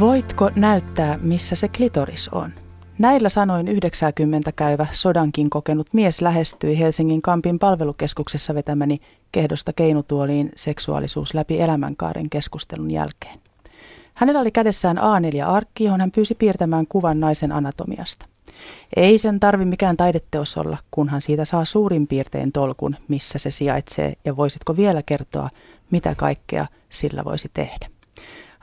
Voitko näyttää, missä se klitoris on? Näillä sanoin 90 käyvä sodankin kokenut mies lähestyi Helsingin Kampin palvelukeskuksessa vetämäni kehdosta keinutuoliin seksuaalisuus läpi elämänkaaren keskustelun jälkeen. Hänellä oli kädessään A4-arkki, johon hän pyysi piirtämään kuvan naisen anatomiasta. Ei sen tarvi mikään taideteos olla, kunhan siitä saa suurin piirtein tolkun, missä se sijaitsee, ja voisitko vielä kertoa, mitä kaikkea sillä voisi tehdä.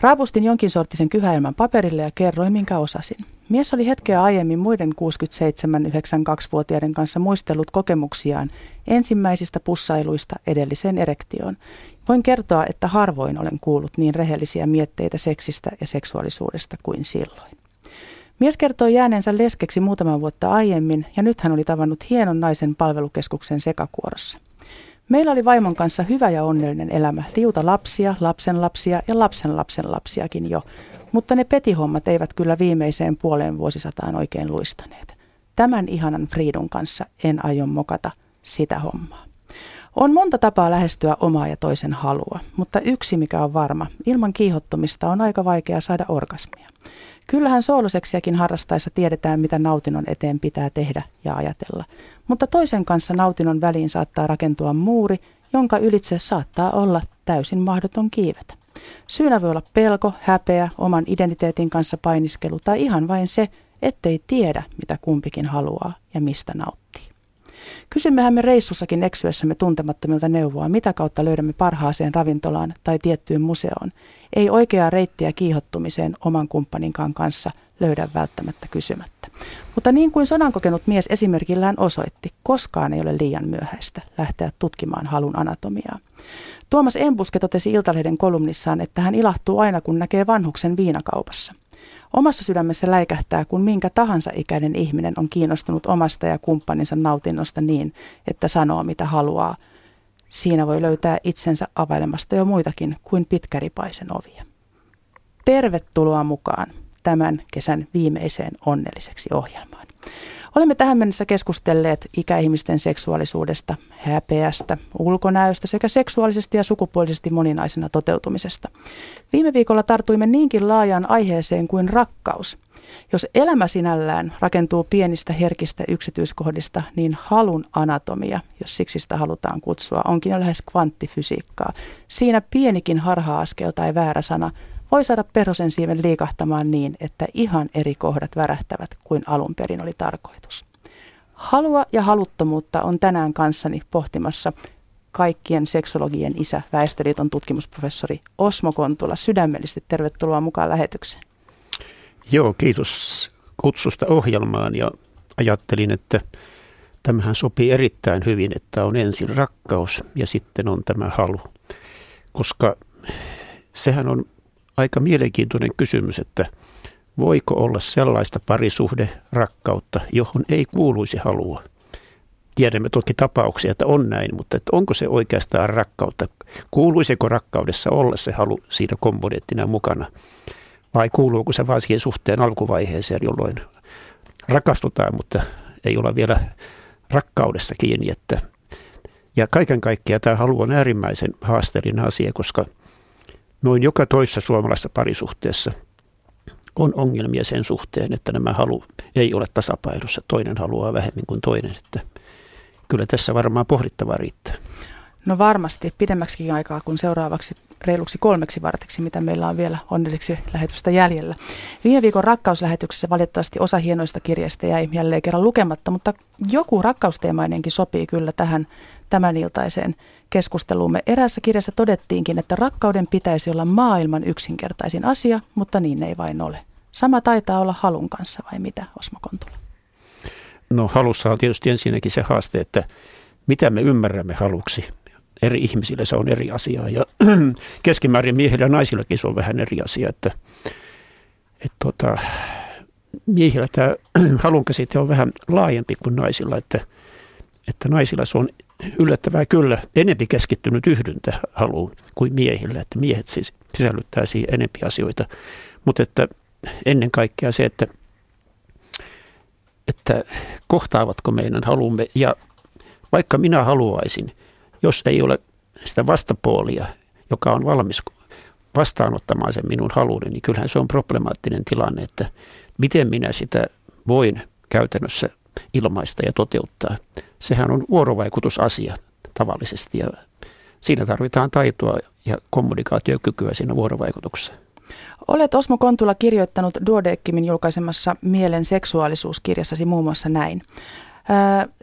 Raapustin jonkin sorttisen kyhäelmän paperille ja kerroin, minkä osasin. Mies oli hetkeä aiemmin muiden 67-92-vuotiaiden kanssa muistellut kokemuksiaan ensimmäisistä pussailuista edelliseen erektioon. Voin kertoa, että harvoin olen kuullut niin rehellisiä mietteitä seksistä ja seksuaalisuudesta kuin silloin. Mies kertoi jääneensä leskeksi muutaman vuotta aiemmin ja nyt hän oli tavannut hienon naisen palvelukeskuksen sekakuorossa. Meillä oli vaimon kanssa hyvä ja onnellinen elämä, liuta lapsia, lapsenlapsia ja lapsenlapsen lapsiakin jo, mutta ne petihommat eivät kyllä viimeiseen puoleen vuosisataan oikein luistaneet. Tämän ihanan Friidun kanssa en aio mokata sitä hommaa. On monta tapaa lähestyä omaa ja toisen halua, mutta yksi mikä on varma, ilman kiihottumista on aika vaikea saada orgasmia. Kyllähän sooloseksiäkin harrastaessa tiedetään, mitä nautinnon eteen pitää tehdä ja ajatella. Mutta toisen kanssa nautinnon väliin saattaa rakentua muuri, jonka ylitse saattaa olla täysin mahdoton kiivetä. Syynä voi olla pelko, häpeä, oman identiteetin kanssa painiskelu tai ihan vain se, ettei tiedä, mitä kumpikin haluaa ja mistä nauttii. Kysymmehän me reissussakin eksyessämme tuntemattomilta neuvoa, mitä kautta löydämme parhaaseen ravintolaan tai tiettyyn museoon. Ei oikeaa reittiä kiihottumiseen oman kumppaninkaan kanssa löydä välttämättä kysymättä. Mutta niin kuin sodan kokenut mies esimerkillään osoitti, koskaan ei ole liian myöhäistä lähteä tutkimaan halun anatomiaa. Tuomas Embuske totesi Iltalehden kolumnissaan, että hän ilahtuu aina kun näkee vanhuksen viinakaupassa – Omassa sydämessä läikähtää, kun minkä tahansa ikäinen ihminen on kiinnostunut omasta ja kumppaninsa nautinnosta niin, että sanoo mitä haluaa. Siinä voi löytää itsensä availemasta jo muitakin kuin pitkäripaisen ovia. Tervetuloa mukaan tämän kesän viimeiseen onnelliseksi ohjelmaan. Olemme tähän mennessä keskustelleet ikäihmisten seksuaalisuudesta, häpeästä, ulkonäöstä sekä seksuaalisesti ja sukupuolisesti moninaisena toteutumisesta. Viime viikolla tartuimme niinkin laajaan aiheeseen kuin rakkaus. Jos elämä sinällään rakentuu pienistä herkistä yksityiskohdista, niin halun anatomia, jos siksi sitä halutaan kutsua, onkin jo lähes kvanttifysiikkaa. Siinä pienikin harha-askel tai väärä sana voi saada perhosen siiven liikahtamaan niin, että ihan eri kohdat värähtävät kuin alun perin oli tarkoitus. Halua ja haluttomuutta on tänään kanssani pohtimassa kaikkien seksologien isä, Väestöliiton tutkimusprofessori Osmo Kontula. Sydämellisesti tervetuloa mukaan lähetykseen. Joo, kiitos kutsusta ohjelmaan ja ajattelin, että tämähän sopii erittäin hyvin, että on ensin rakkaus ja sitten on tämä halu, koska sehän on aika mielenkiintoinen kysymys, että voiko olla sellaista parisuhde rakkautta, johon ei kuuluisi halua. Tiedämme toki tapauksia, että on näin, mutta että onko se oikeastaan rakkautta? Kuuluisiko rakkaudessa olla se halu siinä komponenttina mukana? Vai kuuluuko se vain siihen suhteen alkuvaiheeseen, jolloin rakastutaan, mutta ei olla vielä rakkaudessa kiinni. Että ja kaiken kaikkiaan tämä halu on äärimmäisen haasteellinen asia, koska – noin joka toissa suomalaisessa parisuhteessa on ongelmia sen suhteen, että nämä halu ei ole tasapainossa. Toinen haluaa vähemmän kuin toinen. Että kyllä tässä varmaan pohdittavaa riittää. No varmasti pidemmäksi aikaa kuin seuraavaksi reiluksi kolmeksi vartiksi, mitä meillä on vielä onnelliseksi lähetystä jäljellä. Viime viikon rakkauslähetyksessä valitettavasti osa hienoista kirjeistä jäi jälleen kerran lukematta, mutta joku rakkausteemainenkin sopii kyllä tähän tämän iltaiseen keskusteluumme. Eräässä kirjassa todettiinkin, että rakkauden pitäisi olla maailman yksinkertaisin asia, mutta niin ei vain ole. Sama taitaa olla halun kanssa vai mitä, Osmo Kontula? No halussa on tietysti ensinnäkin se haaste, että mitä me ymmärrämme haluksi eri ihmisille se on eri asia. Ja keskimäärin miehillä ja naisillakin se on vähän eri asia, että, että tota, miehillä tämä halun käsite on vähän laajempi kuin naisilla, että, että naisilla se on yllättävää kyllä enempi keskittynyt yhdyntä haluun kuin miehillä, että miehet siis sisällyttää siihen enempi asioita, mutta että ennen kaikkea se, että, että kohtaavatko meidän halumme ja vaikka minä haluaisin – jos ei ole sitä vastapuolia, joka on valmis vastaanottamaan sen minun haluni, niin kyllähän se on problemaattinen tilanne, että miten minä sitä voin käytännössä ilmaista ja toteuttaa. Sehän on vuorovaikutusasia tavallisesti ja siinä tarvitaan taitoa ja kommunikaatiokykyä siinä vuorovaikutuksessa. Olet Osmo Kontula kirjoittanut Duodeckimin julkaisemassa Mielen seksuaalisuuskirjassasi muun muassa näin.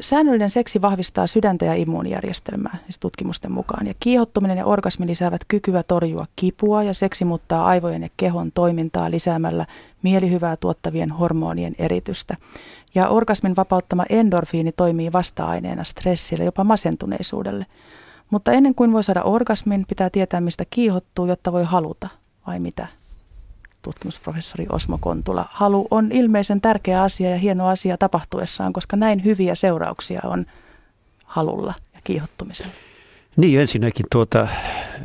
Säännöllinen seksi vahvistaa sydäntä ja immuunijärjestelmää, siis tutkimusten mukaan. Ja kiihottuminen ja orgasmi lisäävät kykyä torjua kipua ja seksi muuttaa aivojen ja kehon toimintaa lisäämällä mielihyvää tuottavien hormonien eritystä. Ja orgasmin vapauttama endorfiini toimii vasta-aineena stressille, jopa masentuneisuudelle. Mutta ennen kuin voi saada orgasmin, pitää tietää, mistä kiihottuu, jotta voi haluta, vai mitä? Tutkimusprofessori Osmo Kontula. Halu on ilmeisen tärkeä asia ja hieno asia tapahtuessaan, koska näin hyviä seurauksia on halulla ja kiihottumisella. Niin ensinnäkin tuota,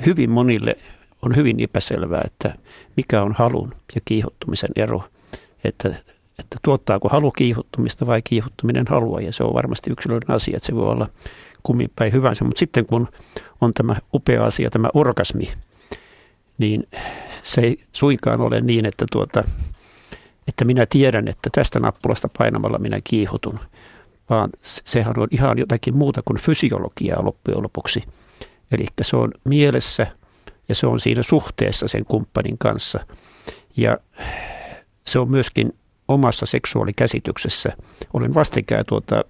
hyvin monille on hyvin epäselvää, että mikä on halun ja kiihottumisen ero. Että, että tuottaako halu kiihottumista vai kiihottuminen halua ja se on varmasti yksilöiden asia, että se voi olla kummin päin hyvänsä. Mutta sitten kun on tämä upea asia, tämä orgasmi, niin se ei suinkaan ole niin, että, tuota, että minä tiedän, että tästä nappulasta painamalla minä kiihotun, vaan sehän on ihan jotakin muuta kuin fysiologiaa loppujen lopuksi. Eli se on mielessä ja se on siinä suhteessa sen kumppanin kanssa. Ja se on myöskin omassa seksuaalikäsityksessä. Olen vastikään tuota,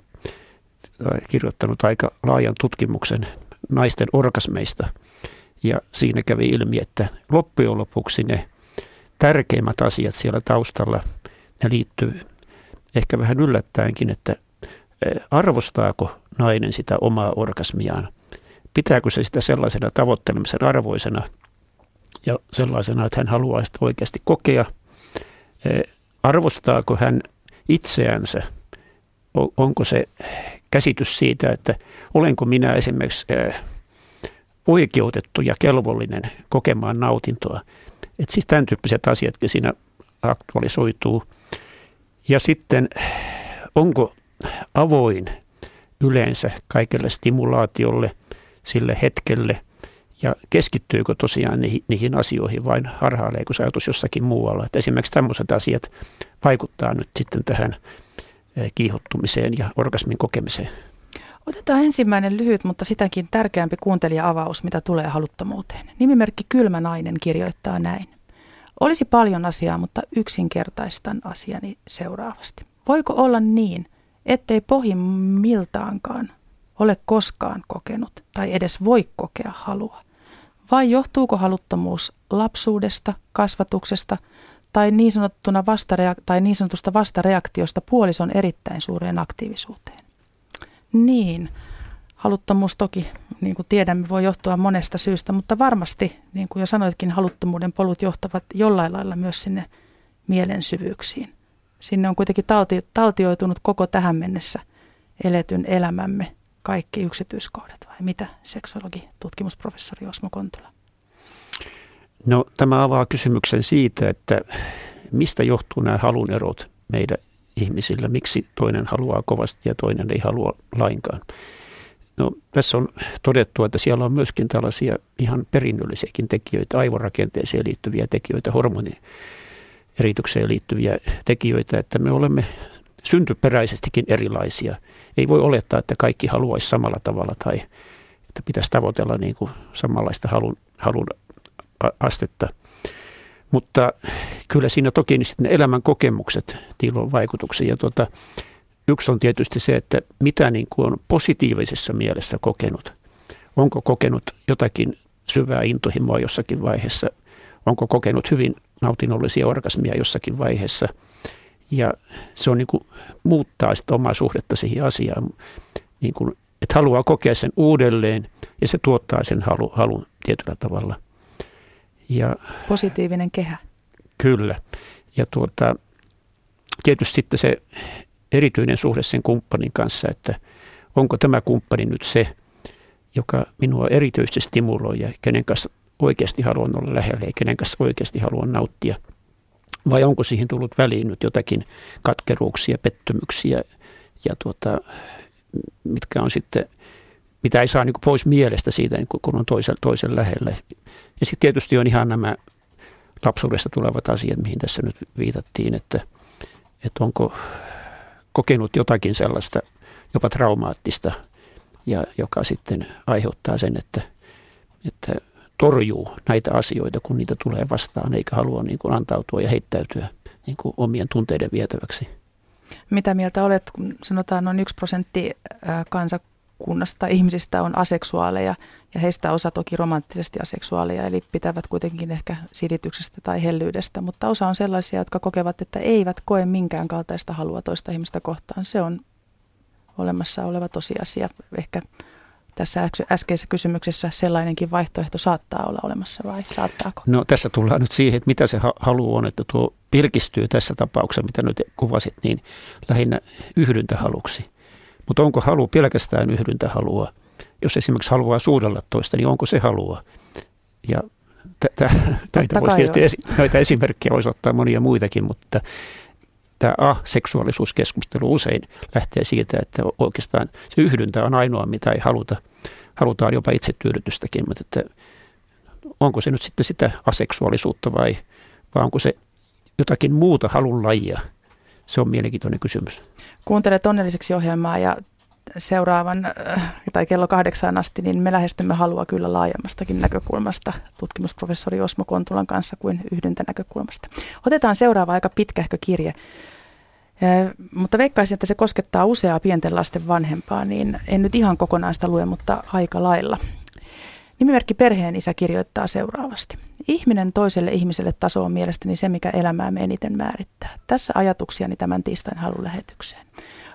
kirjoittanut aika laajan tutkimuksen naisten orgasmeista – ja siinä kävi ilmi, että loppujen lopuksi ne tärkeimmät asiat siellä taustalla, ne liittyy ehkä vähän yllättäenkin, että eh, arvostaako nainen sitä omaa orgasmiaan. Pitääkö se sitä sellaisena tavoittelemisen arvoisena ja sellaisena, että hän haluaa sitä oikeasti kokea. Eh, arvostaako hän itseänsä? Onko se käsitys siitä, että olenko minä esimerkiksi eh, oikeutettu ja kelvollinen kokemaan nautintoa. Et siis tämän tyyppiset asiatkin siinä aktualisoituu. Ja sitten onko avoin yleensä kaikelle stimulaatiolle, sille hetkelle ja keskittyykö tosiaan niihin, niihin asioihin vain harhaileeko se ajatus jossakin muualla. Et esimerkiksi tämmöiset asiat vaikuttaa nyt sitten tähän eh, kiihottumiseen ja orgasmin kokemiseen. Otetaan ensimmäinen lyhyt, mutta sitäkin tärkeämpi kuuntelija-avaus, mitä tulee haluttomuuteen. Nimimerkki Kylmä nainen kirjoittaa näin. Olisi paljon asiaa, mutta yksinkertaistan asiani seuraavasti. Voiko olla niin, ettei pohjimmiltaankaan ole koskaan kokenut tai edes voi kokea halua? Vai johtuuko haluttomuus lapsuudesta, kasvatuksesta tai niin, sanottuna vastareak- tai niin sanotusta vastareaktiosta puolison erittäin suureen aktiivisuuteen? Niin, haluttomuus toki, niin kuin tiedämme, voi johtua monesta syystä, mutta varmasti, niin kuin jo sanoitkin, haluttomuuden polut johtavat jollain lailla myös sinne mielen syvyyksiin. Sinne on kuitenkin talti, taltioitunut koko tähän mennessä eletyn elämämme kaikki yksityiskohdat, vai mitä seksuologi, tutkimusprofessori Osmo Kontula? No tämä avaa kysymyksen siitä, että mistä johtuu nämä halun erot meidän ihmisillä, miksi toinen haluaa kovasti ja toinen ei halua lainkaan. No, tässä on todettu, että siellä on myöskin tällaisia ihan perinnöllisiäkin tekijöitä, aivorakenteeseen liittyviä tekijöitä, hormonieritykseen liittyviä tekijöitä, että me olemme syntyperäisestikin erilaisia. Ei voi olettaa, että kaikki haluaisi samalla tavalla tai että pitäisi tavoitella niin kuin samanlaista halun, halun astetta. Mutta kyllä siinä toki niin sitten ne elämän kokemukset, niillä on vaikutuksia. Ja tuota, yksi on tietysti se, että mitä niin kuin on positiivisessa mielessä kokenut. Onko kokenut jotakin syvää intohimoa jossakin vaiheessa? Onko kokenut hyvin nautinnollisia orgasmia jossakin vaiheessa? Ja se on niin kuin muuttaa sitä omaa suhdetta siihen asiaan. Niin kuin, että haluaa kokea sen uudelleen ja se tuottaa sen halu, halun tietyllä tavalla – ja, Positiivinen kehä. Kyllä. Ja tuota, tietysti sitten se erityinen suhde sen kumppanin kanssa, että onko tämä kumppani nyt se, joka minua erityisesti stimuloi ja kenen kanssa oikeasti haluan olla lähellä ja kenen kanssa oikeasti haluan nauttia. Vai onko siihen tullut väliin nyt jotakin katkeruuksia, pettymyksiä ja tuota, mitkä on sitten mitä ei saa niin pois mielestä siitä, niin kun on toisen, toisen lähellä. Ja sitten tietysti on ihan nämä lapsuudesta tulevat asiat, mihin tässä nyt viitattiin, että, että onko kokenut jotakin sellaista jopa traumaattista, ja joka sitten aiheuttaa sen, että, että torjuu näitä asioita, kun niitä tulee vastaan, eikä halua niin kuin antautua ja heittäytyä niin kuin omien tunteiden vietäväksi. Mitä mieltä olet, kun sanotaan noin yksi prosentti kansakunnasta ihmisistä on aseksuaaleja ja heistä osa toki romanttisesti aseksuaaleja, eli pitävät kuitenkin ehkä silityksestä tai hellyydestä, mutta osa on sellaisia, jotka kokevat, että eivät koe minkään kaltaista halua toista ihmistä kohtaan. Se on olemassa oleva tosiasia. Ehkä tässä äskeisessä kysymyksessä sellainenkin vaihtoehto saattaa olla olemassa vai saattaako? No tässä tullaan nyt siihen, että mitä se halu on, että tuo pilkistyy tässä tapauksessa, mitä nyt kuvasit, niin lähinnä yhdyntähaluksi. Mutta onko halu pelkästään yhdyntähalua? Jos esimerkiksi haluaa suudella toista, niin onko se halua? Ja näitä, voisi tietysti, näitä esimerkkejä voisi ottaa monia muitakin, mutta tämä aseksuaalisuuskeskustelu usein lähtee siitä, että oikeastaan se yhdyntä on ainoa, mitä ei haluta. Halutaan jopa itsetyydytystäkin, mutta että onko se nyt sitten sitä aseksuaalisuutta vai, vai onko se jotakin muuta halun lajia? Se on mielenkiintoinen kysymys. Kuuntelet onnelliseksi ohjelmaa ja seuraavan äh, tai kello kahdeksaan asti, niin me lähestymme halua kyllä laajemmastakin näkökulmasta tutkimusprofessori Osmo Kontulan kanssa kuin yhdyntä näkökulmasta. Otetaan seuraava aika pitkähkö kirje. Ja, mutta veikkaisin, että se koskettaa useaa pienten lasten vanhempaa, niin en nyt ihan kokonaan sitä lue, mutta aika lailla. Nimimerkki perheen isä kirjoittaa seuraavasti. Ihminen toiselle ihmiselle taso on mielestäni se, mikä elämäämme eniten määrittää. Tässä ajatuksiani tämän tiistain halulähetykseen.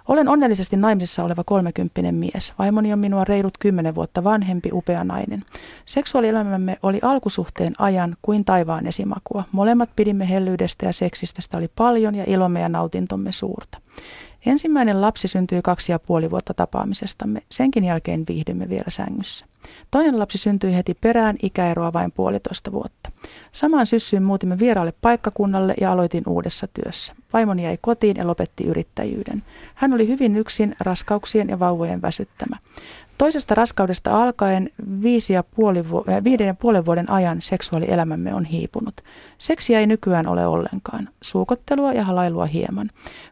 Olen onnellisesti naimisissa oleva kolmekymppinen mies. Vaimoni on minua reilut kymmenen vuotta vanhempi, upea nainen. Seksuaalielämämme oli alkusuhteen ajan kuin taivaan esimakua. Molemmat pidimme hellyydestä ja seksistä, sitä oli paljon ja ilomme ja nautintomme suurta. Ensimmäinen lapsi syntyi kaksi ja puoli vuotta tapaamisestamme. Senkin jälkeen viihdymme vielä sängyssä. Toinen lapsi syntyi heti perään, ikäeroa vain puolitoista vuotta. Samaan syssyyn muutimme vieraalle paikkakunnalle ja aloitin uudessa työssä. Vaimoni jäi kotiin ja lopetti yrittäjyyden. Hän oli hyvin yksin raskauksien ja vauvojen väsyttämä. Toisesta raskaudesta alkaen viisi ja puoli vu- äh, viiden ja puolen vuoden ajan seksuaalielämämme on hiipunut. Seksiä ei nykyään ole ollenkaan. Suukottelua ja halailua hieman.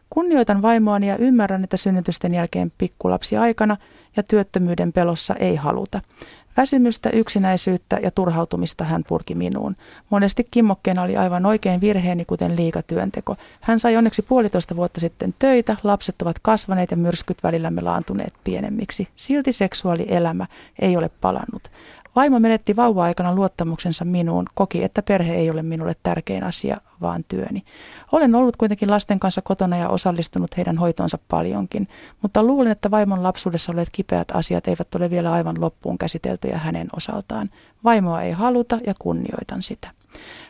Kunnioitan vaimoani ja ymmärrän, että synnytysten jälkeen pikkulapsi aikana ja työttömyyden pelossa ei haluta. Väsymystä, yksinäisyyttä ja turhautumista hän purki minuun. Monesti kimmokkeena oli aivan oikein virheeni, kuten liikatyönteko. Hän sai onneksi puolitoista vuotta sitten töitä, lapset ovat kasvaneet ja myrskyt välillämme laantuneet pienemmiksi. Silti seksuaalielämä ei ole palannut. Vaimo menetti vauva-aikana luottamuksensa minuun, koki, että perhe ei ole minulle tärkein asia, vaan työni. Olen ollut kuitenkin lasten kanssa kotona ja osallistunut heidän hoitoonsa paljonkin, mutta luulen, että vaimon lapsuudessa olleet kipeät asiat eivät ole vielä aivan loppuun käsiteltyjä hänen osaltaan. Vaimoa ei haluta ja kunnioitan sitä.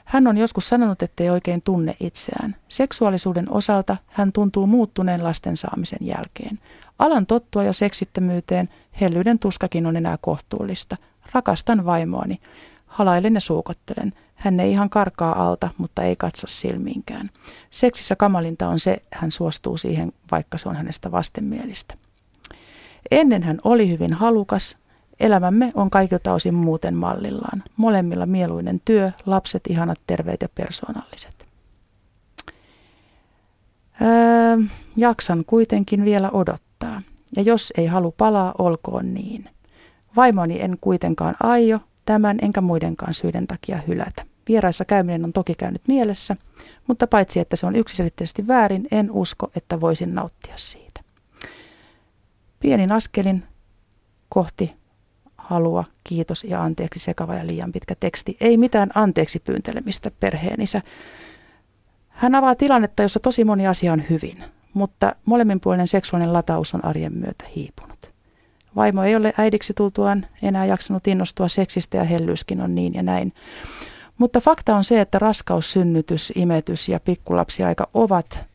Hän on joskus sanonut, ettei oikein tunne itseään. Seksuaalisuuden osalta hän tuntuu muuttuneen lasten saamisen jälkeen. Alan tottua jo seksittömyyteen, hellyyden tuskakin on enää kohtuullista. Rakastan vaimoani. Halailen ja suukottelen. Hän ei ihan karkaa alta, mutta ei katso silmiinkään. Seksissä kamalinta on se, hän suostuu siihen, vaikka se on hänestä vastenmielistä. Ennen hän oli hyvin halukas. Elämämme on kaikilta osin muuten mallillaan. Molemmilla mieluinen työ, lapset ihanat, terveet ja persoonalliset. Öö, jaksan kuitenkin vielä odottaa. Ja jos ei halu palaa, olkoon niin. Vaimoni en kuitenkaan aio tämän enkä muidenkaan syiden takia hylätä. Vieraissa käyminen on toki käynyt mielessä, mutta paitsi että se on yksiselitteisesti väärin, en usko, että voisin nauttia siitä. Pienin askelin kohti halua, kiitos ja anteeksi sekava ja liian pitkä teksti. Ei mitään anteeksi pyyntelemistä perheenisä. Hän avaa tilannetta, jossa tosi moni asia on hyvin, mutta molemminpuolinen seksuaalinen lataus on arjen myötä hiipunut. Vaimo ei ole äidiksi tultuaan enää jaksanut innostua seksistä ja hellyyskin on niin ja näin. Mutta fakta on se, että raskaus, synnytys, imetys ja pikkulapsiaika ovat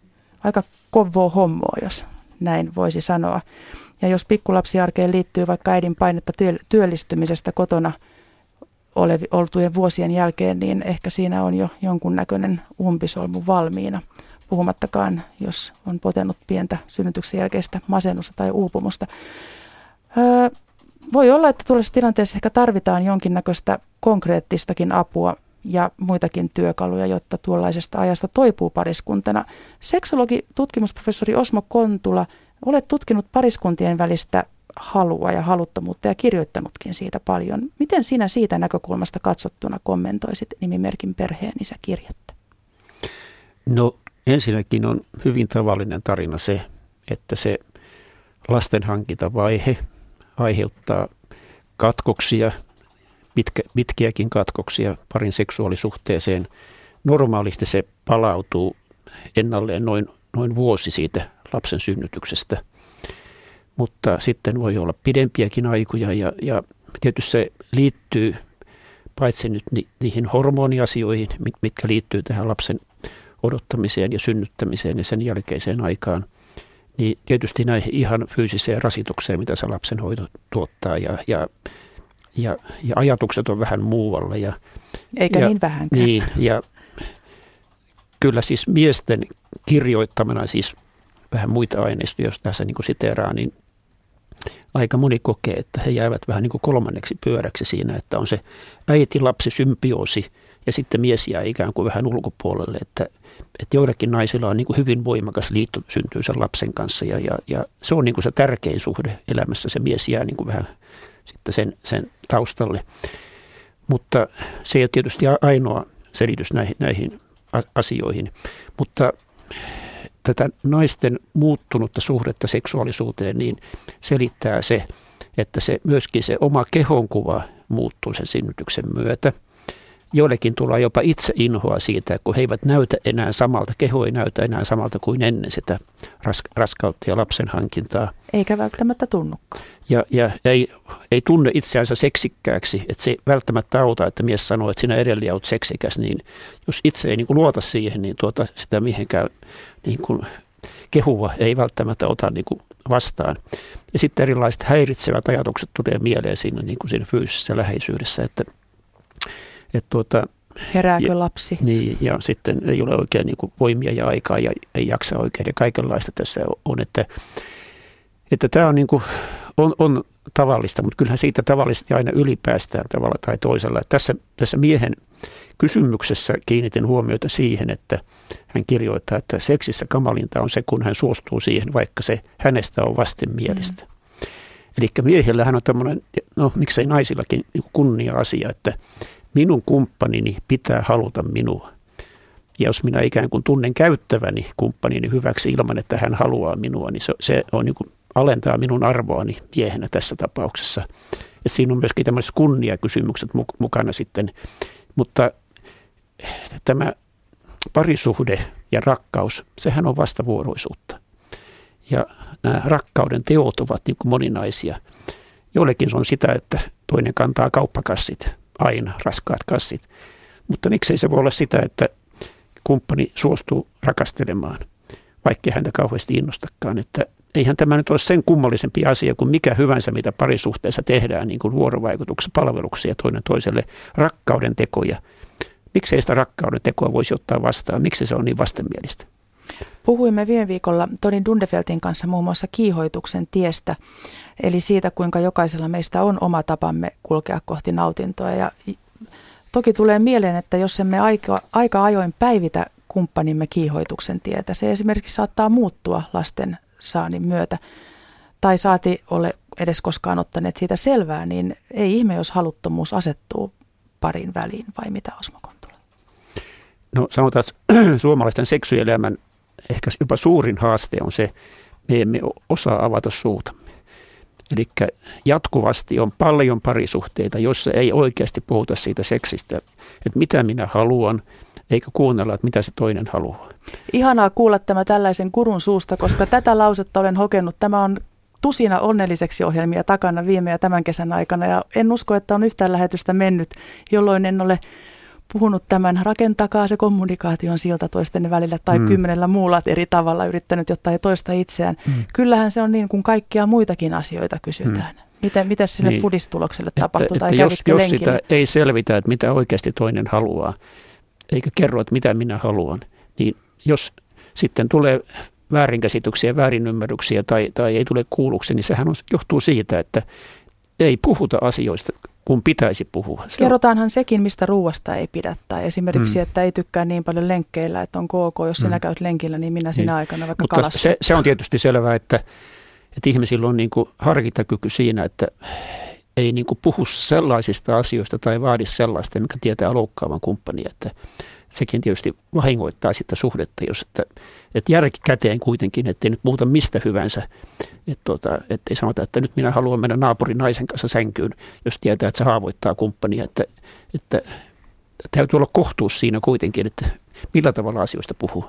aika kovoo hommoa, jos näin voisi sanoa. Ja jos pikkulapsiarkeen liittyy vaikka äidin painetta työllistymisestä kotona olevi, oltujen vuosien jälkeen, niin ehkä siinä on jo jonkunnäköinen umpisolmu valmiina. Puhumattakaan, jos on potenut pientä synnytyksen jälkeistä masennusta tai uupumusta. Öö, voi olla, että tuollaisessa tilanteessa ehkä tarvitaan jonkinnäköistä konkreettistakin apua ja muitakin työkaluja, jotta tuollaisesta ajasta toipuu pariskuntana. Seksologi, tutkimusprofessori Osmo Kontula, olet tutkinut pariskuntien välistä halua ja haluttomuutta ja kirjoittanutkin siitä paljon. Miten sinä siitä näkökulmasta katsottuna kommentoisit nimimerkin perheenisä kirjettä? No ensinnäkin on hyvin tavallinen tarina se, että se lastenhankintavaihe aiheuttaa katkoksia, pitkä, pitkiäkin katkoksia parin seksuaalisuhteeseen. Normaalisti se palautuu ennalleen noin, noin vuosi siitä lapsen synnytyksestä, mutta sitten voi olla pidempiäkin aikoja ja, ja tietysti se liittyy paitsi nyt ni, niihin hormoniasioihin, mitkä liittyy tähän lapsen odottamiseen ja synnyttämiseen ja sen jälkeiseen aikaan, niin tietysti näihin ihan fyysiseen rasitukseen, mitä se lapsenhoito tuottaa ja, ja, ja, ja ajatukset on vähän muualla. Ja, Eikä ja, niin vähänkään. Niin, ja kyllä siis miesten kirjoittamana siis vähän muita aineistoja, jos tässä niin siteeraa, niin aika moni kokee, että he jäävät vähän niin kuin kolmanneksi pyöräksi siinä, että on se äiti-lapsi-symbioosi ja sitten mies jää ikään kuin vähän ulkopuolelle, että, että joillakin naisilla on niin kuin hyvin voimakas liitto syntyy sen lapsen kanssa ja, ja, ja se on niin kuin se tärkein suhde elämässä, se mies jää niin kuin vähän sitten sen, sen taustalle. Mutta se ei ole tietysti ainoa selitys näihin, näihin asioihin, mutta tätä naisten muuttunutta suhdetta seksuaalisuuteen, niin selittää se, että se myöskin se oma kehonkuva muuttuu sen synnytyksen myötä. Joillekin tulee jopa itse inhoa siitä, kun he eivät näytä enää samalta, keho ei näytä enää samalta kuin ennen sitä raskautta ja lapsen hankintaa. Eikä välttämättä tunnukaan. Ja, ja ei, ei tunne itseänsä seksikkääksi, että se välttämättä auta, että mies sanoo, että sinä edelleen olet seksikäs, niin jos itse ei niin kuin luota siihen, niin tuota, sitä mihinkään niin kuin kehua ei välttämättä ota niin kuin vastaan. Ja sitten erilaiset häiritsevät ajatukset tulee mieleen siinä, niin kuin siinä fyysisessä läheisyydessä, että, että tuota, Herääkö ja, lapsi? Niin, ja sitten ei ole oikein niin kuin voimia ja aikaa ja ei jaksa oikein ja kaikenlaista tässä on, että, että tämä on, niin kuin, on, on tavallista, mutta kyllähän siitä tavallisesti aina ylipäästään tavalla tai toisella. Tässä, tässä miehen kysymyksessä kiinnitin huomiota siihen, että hän kirjoittaa, että seksissä kamalinta on se, kun hän suostuu siihen, vaikka se hänestä on vastenmielistä. Mm. Eli miehillähän on tämmöinen, no miksei naisillakin niin kunnia-asia, että minun kumppanini pitää haluta minua. Ja jos minä ikään kuin tunnen käyttäväni kumppanini hyväksi ilman, että hän haluaa minua, niin se, se on niin kuin alentaa minun arvoani miehenä tässä tapauksessa. Et siinä on myöskin tämmöiset kunniakysymykset mukana sitten. Mutta tämä parisuhde ja rakkaus, sehän on vastavuoroisuutta. Ja nämä rakkauden teot ovat niin kuin moninaisia. Joillekin se on sitä, että toinen kantaa kauppakassit, aina raskaat kassit. Mutta miksei se voi olla sitä, että kumppani suostuu rakastelemaan, vaikkei häntä kauheasti innostakaan. Että eihän tämä nyt ole sen kummallisempi asia kuin mikä hyvänsä, mitä parisuhteessa tehdään, niin kuin vuorovaikutuksessa, palveluksia toinen toiselle, rakkauden tekoja. Miksei sitä rakkauden tekoa voisi ottaa vastaan? Miksi se on niin vastenmielistä? Puhuimme viime viikolla Toni Dundefeltin kanssa muun muassa kiihoituksen tiestä, eli siitä, kuinka jokaisella meistä on oma tapamme kulkea kohti nautintoa. Ja toki tulee mieleen, että jos emme aika, aika ajoin päivitä kumppanimme kiihoituksen tietä, se esimerkiksi saattaa muuttua lasten saannin myötä, tai saati ole edes koskaan ottaneet siitä selvää, niin ei ihme, jos haluttomuus asettuu parin väliin, vai mitä Osmo? No sanotaan, että suomalaisten seksuaalielämän ehkä jopa suurin haaste on se, me emme osaa avata suutamme. Eli jatkuvasti on paljon parisuhteita, joissa ei oikeasti puhuta siitä seksistä, että mitä minä haluan, eikä kuunnella, että mitä se toinen haluaa. Ihanaa kuulla tämä tällaisen kurun suusta, koska tätä lausetta olen hokenut. Tämä on tusina onnelliseksi ohjelmia takana viime ja tämän kesän aikana ja en usko, että on yhtään lähetystä mennyt, jolloin en ole puhunut tämän, rakentakaa se kommunikaation silta toisten välillä tai mm. kymmenellä muulla eri tavalla yrittänyt jotain toista itseään. Mm. Kyllähän se on niin kuin kaikkia muitakin asioita kysytään. Mm. Miten, mitä sille niin. fudistulokselle tapahtuu että, tai että jos, jos sitä ei selvitä, että mitä oikeasti toinen haluaa, eikä kerro, että mitä minä haluan, niin jos sitten tulee väärinkäsityksiä, väärinymmärryksiä tai, tai ei tule kuulluksi, niin sehän on, johtuu siitä, että ei puhuta asioista, kun pitäisi puhua. Se Kerrotaanhan on... sekin, mistä ruuasta ei pidä. Tai esimerkiksi, mm. että ei tykkää niin paljon lenkkeillä, että on KK, jos sinä mm. käyt lenkillä, niin minä sinä niin. aikana vaikka Mutta kalassa. Se, se on tietysti selvää, että, että ihmisillä on niin kuin harkintakyky siinä, että ei niin kuin puhu sellaisista asioista tai vaadi sellaista, mikä tietää loukkaavan kumppania. Että sekin tietysti vahingoittaa sitä suhdetta, jos että, että järki käteen kuitenkin, ettei nyt puhuta mistä hyvänsä. Että tuota, ettei sanota, että nyt minä haluan mennä naapurin naisen kanssa sänkyyn, jos tietää, että se haavoittaa kumppania. Että, että täytyy olla kohtuus siinä kuitenkin, että millä tavalla asioista puhuu.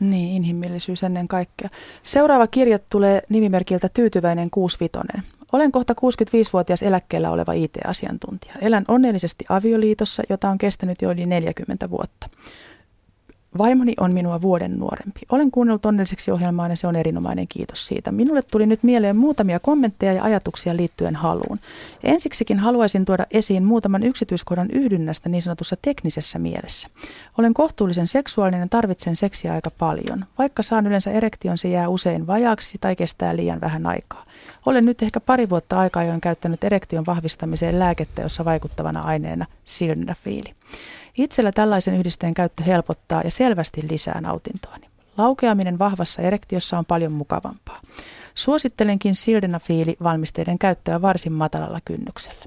Niin, inhimillisyys ennen kaikkea. Seuraava kirja tulee nimimerkiltä Tyytyväinen 65. Olen kohta 65-vuotias eläkkeellä oleva IT-asiantuntija. Elän onnellisesti avioliitossa, jota on kestänyt jo yli 40 vuotta. Vaimoni on minua vuoden nuorempi. Olen kuunnellut onnelliseksi ohjelmaan ja se on erinomainen kiitos siitä. Minulle tuli nyt mieleen muutamia kommentteja ja ajatuksia liittyen haluun. Ensiksikin haluaisin tuoda esiin muutaman yksityiskohdan yhdynnästä niin sanotussa teknisessä mielessä. Olen kohtuullisen seksuaalinen ja tarvitsen seksiä aika paljon. Vaikka saan yleensä erektion, se jää usein vajaaksi tai kestää liian vähän aikaa. Olen nyt ehkä pari vuotta aikaa jo käyttänyt erektion vahvistamiseen lääkettä, jossa vaikuttavana aineena sildenafili. Itsellä tällaisen yhdisteen käyttö helpottaa ja selvästi lisää nautintoani. Laukeaminen vahvassa erektiossa on paljon mukavampaa. Suosittelenkin sildenafiili-valmisteiden käyttöä varsin matalalla kynnyksellä.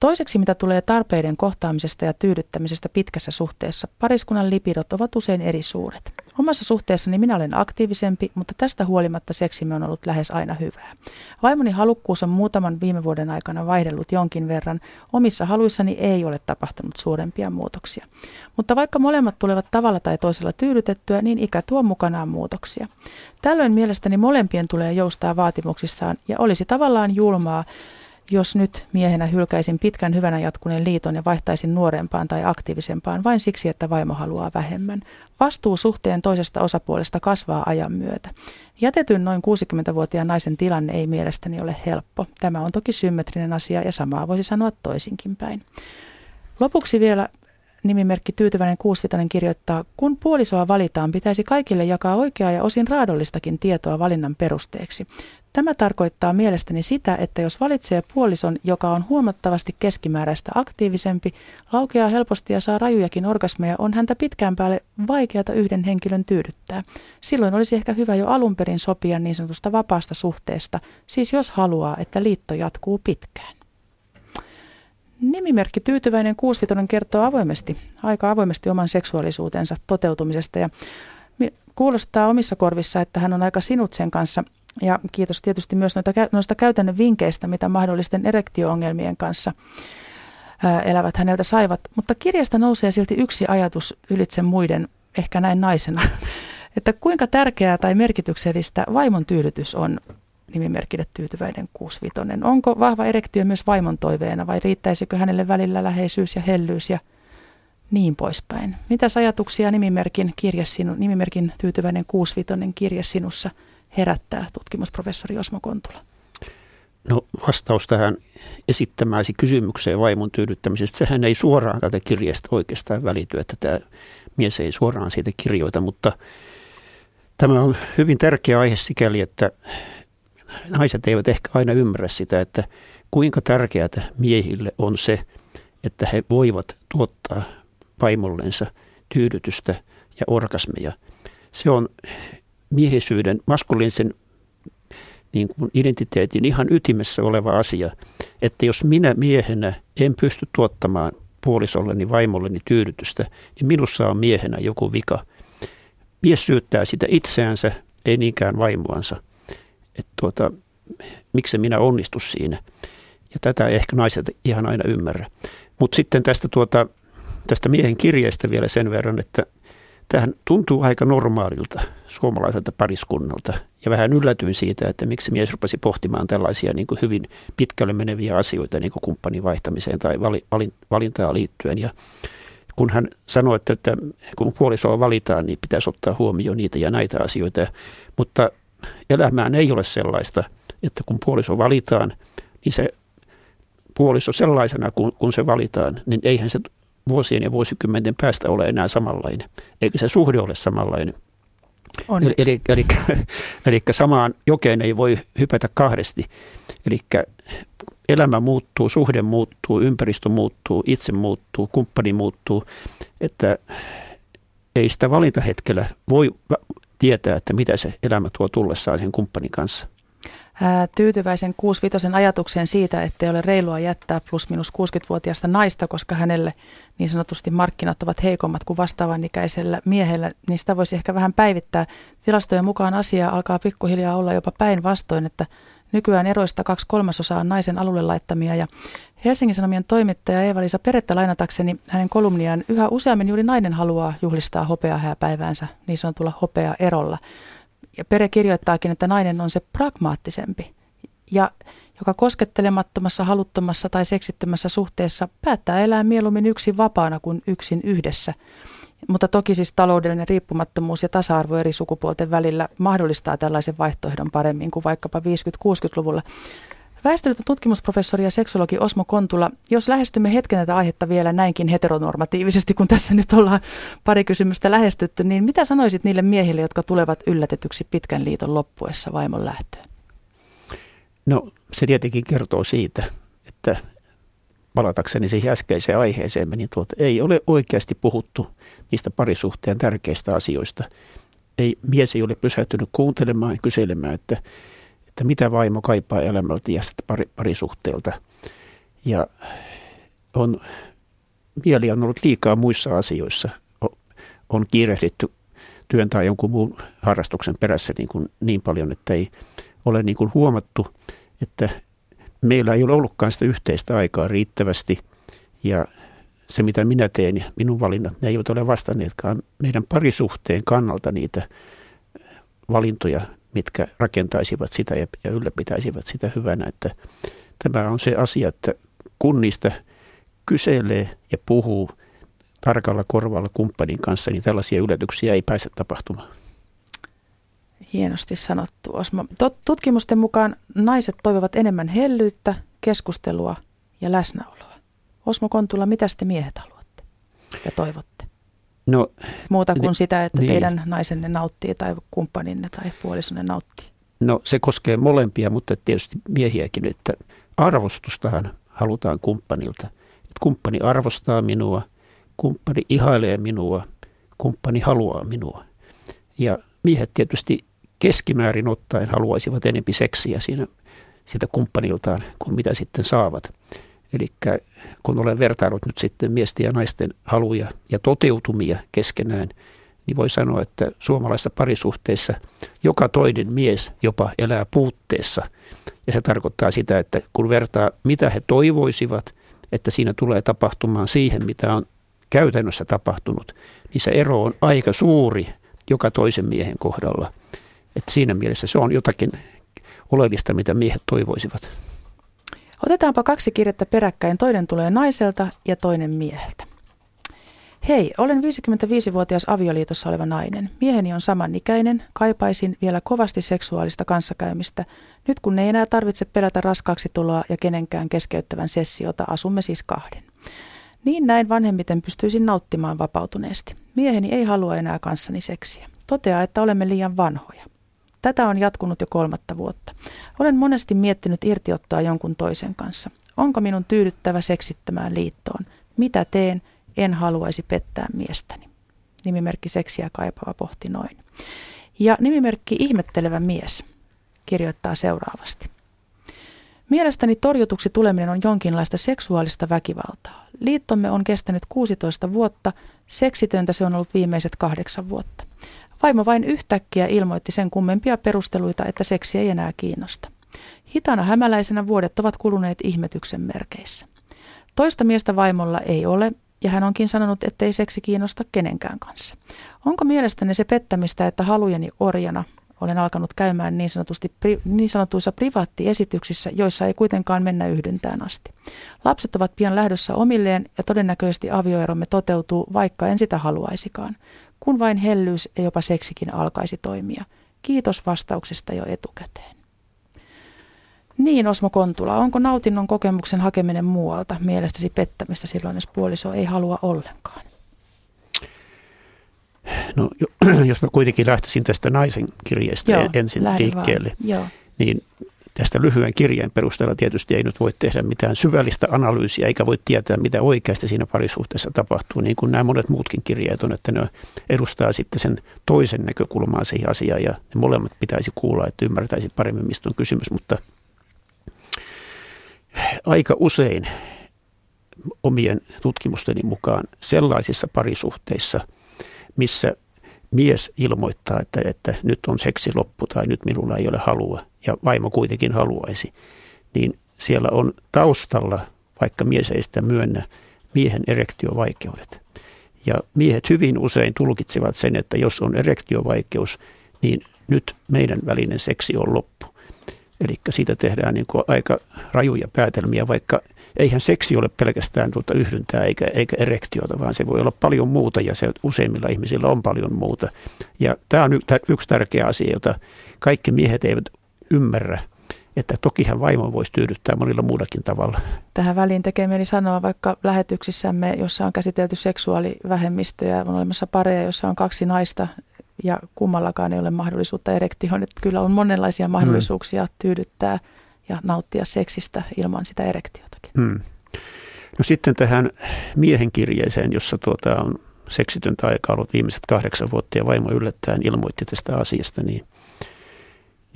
Toiseksi, mitä tulee tarpeiden kohtaamisesta ja tyydyttämisestä pitkässä suhteessa, pariskunnan lipidot ovat usein eri suuret. Omassa suhteessani minä olen aktiivisempi, mutta tästä huolimatta seksimme on ollut lähes aina hyvää. Vaimoni halukkuus on muutaman viime vuoden aikana vaihdellut jonkin verran. Omissa haluissani ei ole tapahtunut suurempia muutoksia. Mutta vaikka molemmat tulevat tavalla tai toisella tyydytettyä, niin ikä tuo mukanaan muutoksia. Tällöin mielestäni molempien tulee joustaa vaatimuksissaan ja olisi tavallaan julmaa, jos nyt miehenä hylkäisin pitkän hyvänä jatkuneen liiton ja vaihtaisin nuorempaan tai aktiivisempaan vain siksi, että vaimo haluaa vähemmän. Vastuu suhteen toisesta osapuolesta kasvaa ajan myötä. Jätetyn noin 60-vuotiaan naisen tilanne ei mielestäni ole helppo. Tämä on toki symmetrinen asia ja samaa voisi sanoa toisinkin päin. Lopuksi vielä nimimerkki Tyytyväinen Kuusvitainen kirjoittaa, kun puolisoa valitaan, pitäisi kaikille jakaa oikeaa ja osin raadollistakin tietoa valinnan perusteeksi. Tämä tarkoittaa mielestäni sitä, että jos valitsee puolison, joka on huomattavasti keskimääräistä aktiivisempi, laukeaa helposti ja saa rajujakin orgasmeja, on häntä pitkään päälle vaikeata yhden henkilön tyydyttää. Silloin olisi ehkä hyvä jo alun perin sopia niin sanotusta vapaasta suhteesta, siis jos haluaa, että liitto jatkuu pitkään. Nimimerkki Tyytyväinen Kuusvitonen kertoo avoimesti, aika avoimesti oman seksuaalisuutensa toteutumisesta ja kuulostaa omissa korvissa, että hän on aika sinut sen kanssa ja kiitos tietysti myös noita, noista käytännön vinkkeistä, mitä mahdollisten erektio-ongelmien kanssa elävät häneltä saivat. Mutta kirjasta nousee silti yksi ajatus ylitse muiden, ehkä näin naisena, että kuinka tärkeää tai merkityksellistä vaimon tyydytys on nimimerkille tyytyväinen 65. Onko vahva erektio myös vaimon toiveena vai riittäisikö hänelle välillä läheisyys ja hellyys ja niin poispäin? Mitäs ajatuksia nimimerkin, kirja sinu, nimimerkin tyytyväinen 65 kirja sinussa – herättää tutkimusprofessori Osmo Kontula? No vastaus tähän esittämääsi kysymykseen vaimon tyydyttämisestä, sehän ei suoraan tätä kirjasta oikeastaan välity, että tämä mies ei suoraan siitä kirjoita, mutta tämä on hyvin tärkeä aihe sikäli, että naiset eivät ehkä aina ymmärrä sitä, että kuinka tärkeää miehille on se, että he voivat tuottaa vaimollensa tyydytystä ja orgasmeja. Se on miehisyyden, maskuliinisen niin kuin identiteetin ihan ytimessä oleva asia, että jos minä miehenä en pysty tuottamaan puolisolleni, vaimolleni tyydytystä, niin minussa on miehenä joku vika. Mies syyttää sitä itseänsä, ei niinkään vaimoansa. Että tuota, miksi minä onnistu siinä. Ja tätä ehkä naiset ihan aina ymmärrä. Mutta sitten tästä, tuota, tästä miehen kirjeestä vielä sen verran, että Tähän tuntuu aika normaalilta suomalaiselta pariskunnalta ja vähän yllätyin siitä, että miksi mies rupesi pohtimaan tällaisia niin kuin hyvin pitkälle meneviä asioita niin kuin kumppanin vaihtamiseen tai valintaan liittyen. Ja kun hän sanoi, että, että kun puolisoa valitaan, niin pitäisi ottaa huomioon niitä ja näitä asioita. Mutta elämään ei ole sellaista, että kun puoliso valitaan, niin se puoliso sellaisena, kun, kun se valitaan, niin eihän se vuosien ja vuosikymmenten päästä ole enää samanlainen, eikä se suhde ole samanlainen. Eli, eli, eli, eli samaan jokeen ei voi hypätä kahdesti. Eli elämä muuttuu, suhde muuttuu, ympäristö muuttuu, itse muuttuu, kumppani muuttuu, että ei sitä valintahetkellä voi tietää, että mitä se elämä tuo tullessaan sen kumppanin kanssa. Tyytyväisen 65 ajatukseen siitä, että ei ole reilua jättää plus minus 60-vuotiaasta naista, koska hänelle niin sanotusti markkinat ovat heikommat kuin vastaavan ikäisellä miehellä, niin sitä voisi ehkä vähän päivittää. Tilastojen mukaan asia alkaa pikkuhiljaa olla jopa päinvastoin, että Nykyään eroista kaksi kolmasosaa on naisen alulle laittamia ja Helsingin Sanomien toimittaja Eeva-Liisa Perettä lainatakseni hänen kolumniaan yhä useammin juuri nainen haluaa juhlistaa hopeahääpäiväänsä niin sanotulla hopea-erolla. Ja Pere kirjoittaakin, että nainen on se pragmaattisempi ja joka koskettelemattomassa, haluttomassa tai seksittömässä suhteessa päättää elää mieluummin yksin vapaana kuin yksin yhdessä – mutta toki siis taloudellinen riippumattomuus ja tasa-arvo eri sukupuolten välillä mahdollistaa tällaisen vaihtoehdon paremmin kuin vaikkapa 50-60-luvulla. Väestöliiton tutkimusprofessori ja seksologi Osmo Kontula, jos lähestymme hetken tätä aihetta vielä näinkin heteronormatiivisesti, kun tässä nyt ollaan pari kysymystä lähestytty, niin mitä sanoisit niille miehille, jotka tulevat yllätetyksi pitkän liiton loppuessa vaimon lähtöön? No se tietenkin kertoo siitä, että palatakseni siihen äskeiseen aiheeseen, niin tuota, ei ole oikeasti puhuttu niistä parisuhteen tärkeistä asioista. Ei, mies ei ole pysähtynyt kuuntelemaan ja kyselemään, että, että mitä vaimo kaipaa elämältä ja pari, parisuhteelta. Ja on, mieli on ollut liikaa muissa asioissa. On kiirehditty työn tai jonkun muun harrastuksen perässä niin, kuin niin paljon, että ei ole niin kuin huomattu, että meillä ei ole ollutkaan sitä yhteistä aikaa riittävästi ja se mitä minä teen ja minun valinnat, ne eivät ole vastanneetkaan meidän parisuhteen kannalta niitä valintoja, mitkä rakentaisivat sitä ja, ylläpitäisivät sitä hyvänä. Että tämä on se asia, että kun niistä kyselee ja puhuu tarkalla korvalla kumppanin kanssa, niin tällaisia yllätyksiä ei pääse tapahtumaan. Hienosti sanottu, Osmo. Tutkimusten mukaan naiset toivovat enemmän hellyyttä, keskustelua ja läsnäoloa. Osmo Kontula, mitä te miehet haluatte ja toivotte? No, Muuta kuin niin, sitä, että niin. teidän naisenne nauttii tai kumppaninne tai puolisonne nauttii. No se koskee molempia, mutta tietysti miehiäkin, että arvostustahan halutaan kumppanilta. Että kumppani arvostaa minua, kumppani ihailee minua, kumppani haluaa minua. Ja miehet tietysti keskimäärin ottaen haluaisivat enempi seksiä siinä, siitä kumppaniltaan kuin mitä sitten saavat. Eli kun olen vertaillut nyt sitten miesten ja naisten haluja ja toteutumia keskenään, niin voi sanoa, että suomalaisessa parisuhteessa joka toinen mies jopa elää puutteessa. Ja se tarkoittaa sitä, että kun vertaa mitä he toivoisivat, että siinä tulee tapahtumaan siihen, mitä on käytännössä tapahtunut, niin se ero on aika suuri joka toisen miehen kohdalla. Että siinä mielessä se on jotakin oleellista, mitä miehet toivoisivat. Otetaanpa kaksi kirjettä peräkkäin. Toinen tulee naiselta ja toinen mieheltä. Hei, olen 55-vuotias avioliitossa oleva nainen. Mieheni on samanikäinen, kaipaisin vielä kovasti seksuaalista kanssakäymistä. Nyt kun ei enää tarvitse pelätä raskaaksi tuloa ja kenenkään keskeyttävän sessiota, asumme siis kahden. Niin näin vanhemmiten pystyisin nauttimaan vapautuneesti. Mieheni ei halua enää kanssani seksiä. Toteaa, että olemme liian vanhoja. Tätä on jatkunut jo kolmatta vuotta. Olen monesti miettinyt irtiottaa jonkun toisen kanssa. Onko minun tyydyttävä seksittämään liittoon? Mitä teen? En haluaisi pettää miestäni. Nimimerkki seksiä kaipaava pohti noin. Ja nimimerkki ihmettelevä mies kirjoittaa seuraavasti. Mielestäni torjutuksi tuleminen on jonkinlaista seksuaalista väkivaltaa. Liittomme on kestänyt 16 vuotta, seksitöntä se on ollut viimeiset kahdeksan vuotta. Vaimo vain yhtäkkiä ilmoitti sen kummempia perusteluita, että seksi ei enää kiinnosta. Hitana hämäläisenä vuodet ovat kuluneet ihmetyksen merkeissä. Toista miestä vaimolla ei ole, ja hän onkin sanonut, ettei seksi kiinnosta kenenkään kanssa. Onko mielestäni se pettämistä, että halujeni orjana olen alkanut käymään niin, sanotusti, niin sanotuissa privaattiesityksissä, joissa ei kuitenkaan mennä yhdyntään asti. Lapset ovat pian lähdössä omilleen ja todennäköisesti avioeromme toteutuu, vaikka en sitä haluaisikaan kun vain hellyys ja jopa seksikin alkaisi toimia. Kiitos vastauksesta jo etukäteen. Niin, Osmo Kontula, onko nautinnon kokemuksen hakeminen muualta mielestäsi pettämistä silloin, jos puoliso ei halua ollenkaan? No, jos mä kuitenkin lähtisin tästä naisen kirjeestä Joo, ensin liikkeelle, niin tästä lyhyen kirjeen perusteella tietysti ei nyt voi tehdä mitään syvällistä analyysiä, eikä voi tietää, mitä oikeasti siinä parisuhteessa tapahtuu, niin kuin nämä monet muutkin kirjeet on, että ne edustaa sitten sen toisen näkökulmaa siihen asiaan, ja ne molemmat pitäisi kuulla, että ymmärtäisi paremmin, mistä on kysymys, mutta aika usein omien tutkimusteni mukaan sellaisissa parisuhteissa, missä mies ilmoittaa, että, että nyt on seksi loppu tai nyt minulla ei ole halua ja vaimo kuitenkin haluaisi, niin siellä on taustalla, vaikka mies ei sitä myönnä, miehen erektiovaikeudet. Ja miehet hyvin usein tulkitsevat sen, että jos on erektiovaikeus, niin nyt meidän välinen seksi on loppu. Eli siitä tehdään niin kuin aika rajuja päätelmiä, vaikka eihän seksi ole pelkästään tuota yhdyntää eikä, eikä erektiota, vaan se voi olla paljon muuta ja se useimmilla ihmisillä on paljon muuta. Ja tämä on yksi tärkeä asia, jota kaikki miehet eivät ymmärrä, että tokihan vaimo voisi tyydyttää monilla muullakin tavalla. Tähän väliin tekee mieli sanoa vaikka lähetyksissämme, jossa on käsitelty seksuaalivähemmistöjä, on olemassa pareja, jossa on kaksi naista ja kummallakaan ei ole mahdollisuutta erektioon. Että kyllä on monenlaisia mahdollisuuksia mm. tyydyttää ja nauttia seksistä ilman sitä erektiotakin. Mm. No sitten tähän miehen kirjeeseen, jossa tuota on seksitöntä aikaa ollut viimeiset kahdeksan vuotta ja vaimo yllättäen ilmoitti tästä asiasta, niin,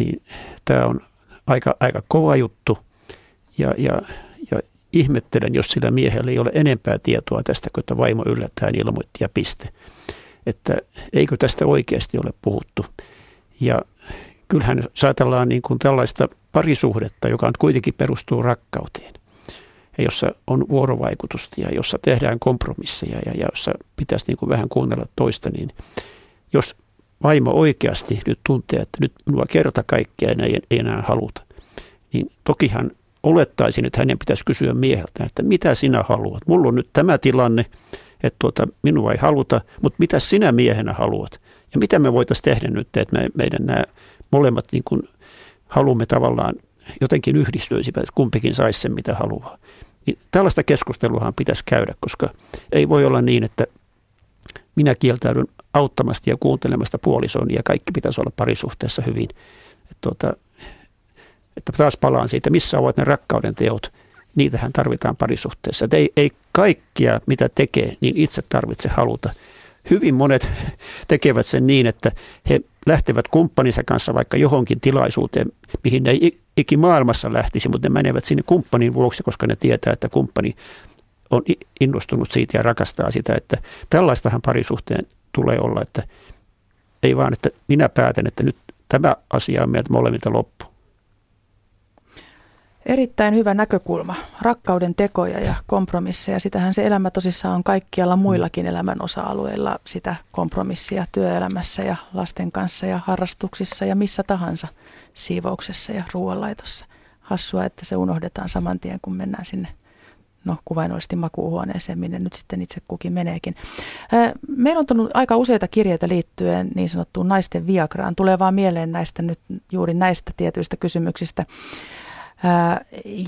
niin tämä on aika, aika kova juttu. Ja, ja, ja ihmettelen, jos sillä miehellä ei ole enempää tietoa tästä, kun vaimo yllättäen ilmoitti ja piste. Että eikö tästä oikeasti ole puhuttu. Ja kyllähän jos ajatellaan niin kuin tällaista parisuhdetta, joka on kuitenkin perustuu rakkauteen, ja jossa on vuorovaikutusta ja jossa tehdään kompromisseja ja, ja jossa pitäisi niin kuin vähän kuunnella toista, niin jos vaimo oikeasti nyt tuntee, että nyt minua kerta kaikkiaan ei, ei enää haluta, niin tokihan olettaisin, että hänen pitäisi kysyä mieheltä, että mitä sinä haluat. Mulla on nyt tämä tilanne, että tuota, minua ei haluta, mutta mitä sinä miehenä haluat? Ja mitä me voitaisiin tehdä nyt, että me, meidän nämä molemmat niin kuin haluamme tavallaan jotenkin yhdistyisivät, että kumpikin saisi sen, mitä haluaa. Niin tällaista keskusteluahan pitäisi käydä, koska ei voi olla niin, että minä kieltäydyn auttamasta ja kuuntelemasta puolison ja kaikki pitäisi olla parisuhteessa hyvin. Että, tuota, että taas palaan siitä, missä ovat ne rakkauden teot, niitähän tarvitaan parisuhteessa. Et ei, ei kaikkia, mitä tekee, niin itse tarvitse haluta. Hyvin monet tekevät sen niin, että he lähtevät kumppaninsa kanssa vaikka johonkin tilaisuuteen, mihin ne ei ikimaailmassa lähtisi, mutta ne menevät sinne kumppanin vuoksi, koska ne tietää, että kumppani on innostunut siitä ja rakastaa sitä, että tällaistahan parisuhteen tulee olla, että ei vaan, että minä päätän, että nyt tämä asia on meiltä molemmilta loppu. Erittäin hyvä näkökulma. Rakkauden tekoja ja kompromisseja. Sitähän se elämä tosissaan on kaikkialla muillakin elämän osa-alueilla. Sitä kompromissia työelämässä ja lasten kanssa ja harrastuksissa ja missä tahansa siivouksessa ja ruoanlaitossa. Hassua, että se unohdetaan saman tien, kun mennään sinne no, kuvainnollisesti makuuhuoneeseen, minne nyt sitten itse kukin meneekin. Meillä on tullut aika useita kirjeitä liittyen niin sanottuun naisten viagraan. Tulee vaan mieleen näistä nyt juuri näistä tietyistä kysymyksistä.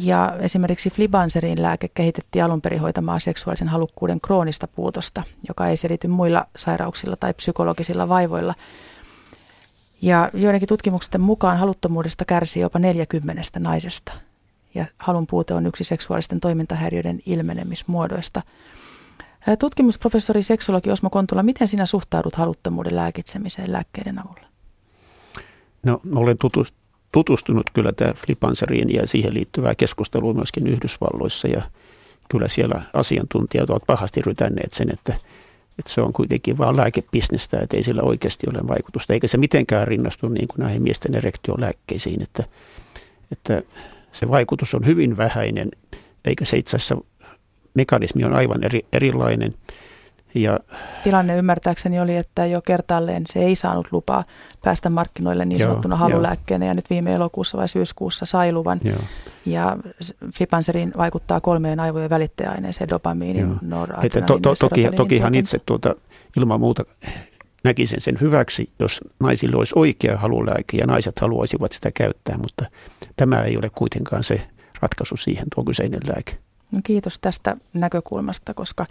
Ja esimerkiksi Flibanserin lääke kehitettiin alun perin hoitamaan seksuaalisen halukkuuden kroonista puutosta, joka ei selity muilla sairauksilla tai psykologisilla vaivoilla. Ja joidenkin tutkimusten mukaan haluttomuudesta kärsii jopa 40 naisesta. Ja halun puute on yksi seksuaalisten toimintahäiriöiden ilmenemismuodoista. Tutkimusprofessori seksologi Osmo Kontula, miten sinä suhtaudut haluttomuuden lääkitsemiseen lääkkeiden avulla? No, olen tutustunut kyllä tämä Flipanseriin ja siihen liittyvää keskustelua myöskin Yhdysvalloissa ja kyllä siellä asiantuntijat ovat pahasti rytänneet sen, että, että se on kuitenkin vain lääkebisnestä, että ei sillä oikeasti ole vaikutusta, eikä se mitenkään rinnastu niin kuin näihin miesten erektiolääkkeisiin, että, että se vaikutus on hyvin vähäinen, eikä se itse asiassa mekanismi on aivan eri, erilainen. Ja, Tilanne ymmärtääkseni oli, että jo kertaalleen se ei saanut lupaa päästä markkinoille niin sanottuna halulääkkeenä ja nyt viime elokuussa vai syyskuussa sai luvan. Joo. Ja Flipanserin vaikuttaa kolmeen aivojen välittäjäaineeseen, dopamiinin, noradrenaliinin to, to, toki, Tokihan itse tuota, ilman muuta näkisin sen hyväksi, jos naisille olisi oikea halulääke ja naiset haluaisivat sitä käyttää, mutta tämä ei ole kuitenkaan se ratkaisu siihen tuo kyseinen lääke. No kiitos tästä näkökulmasta, koska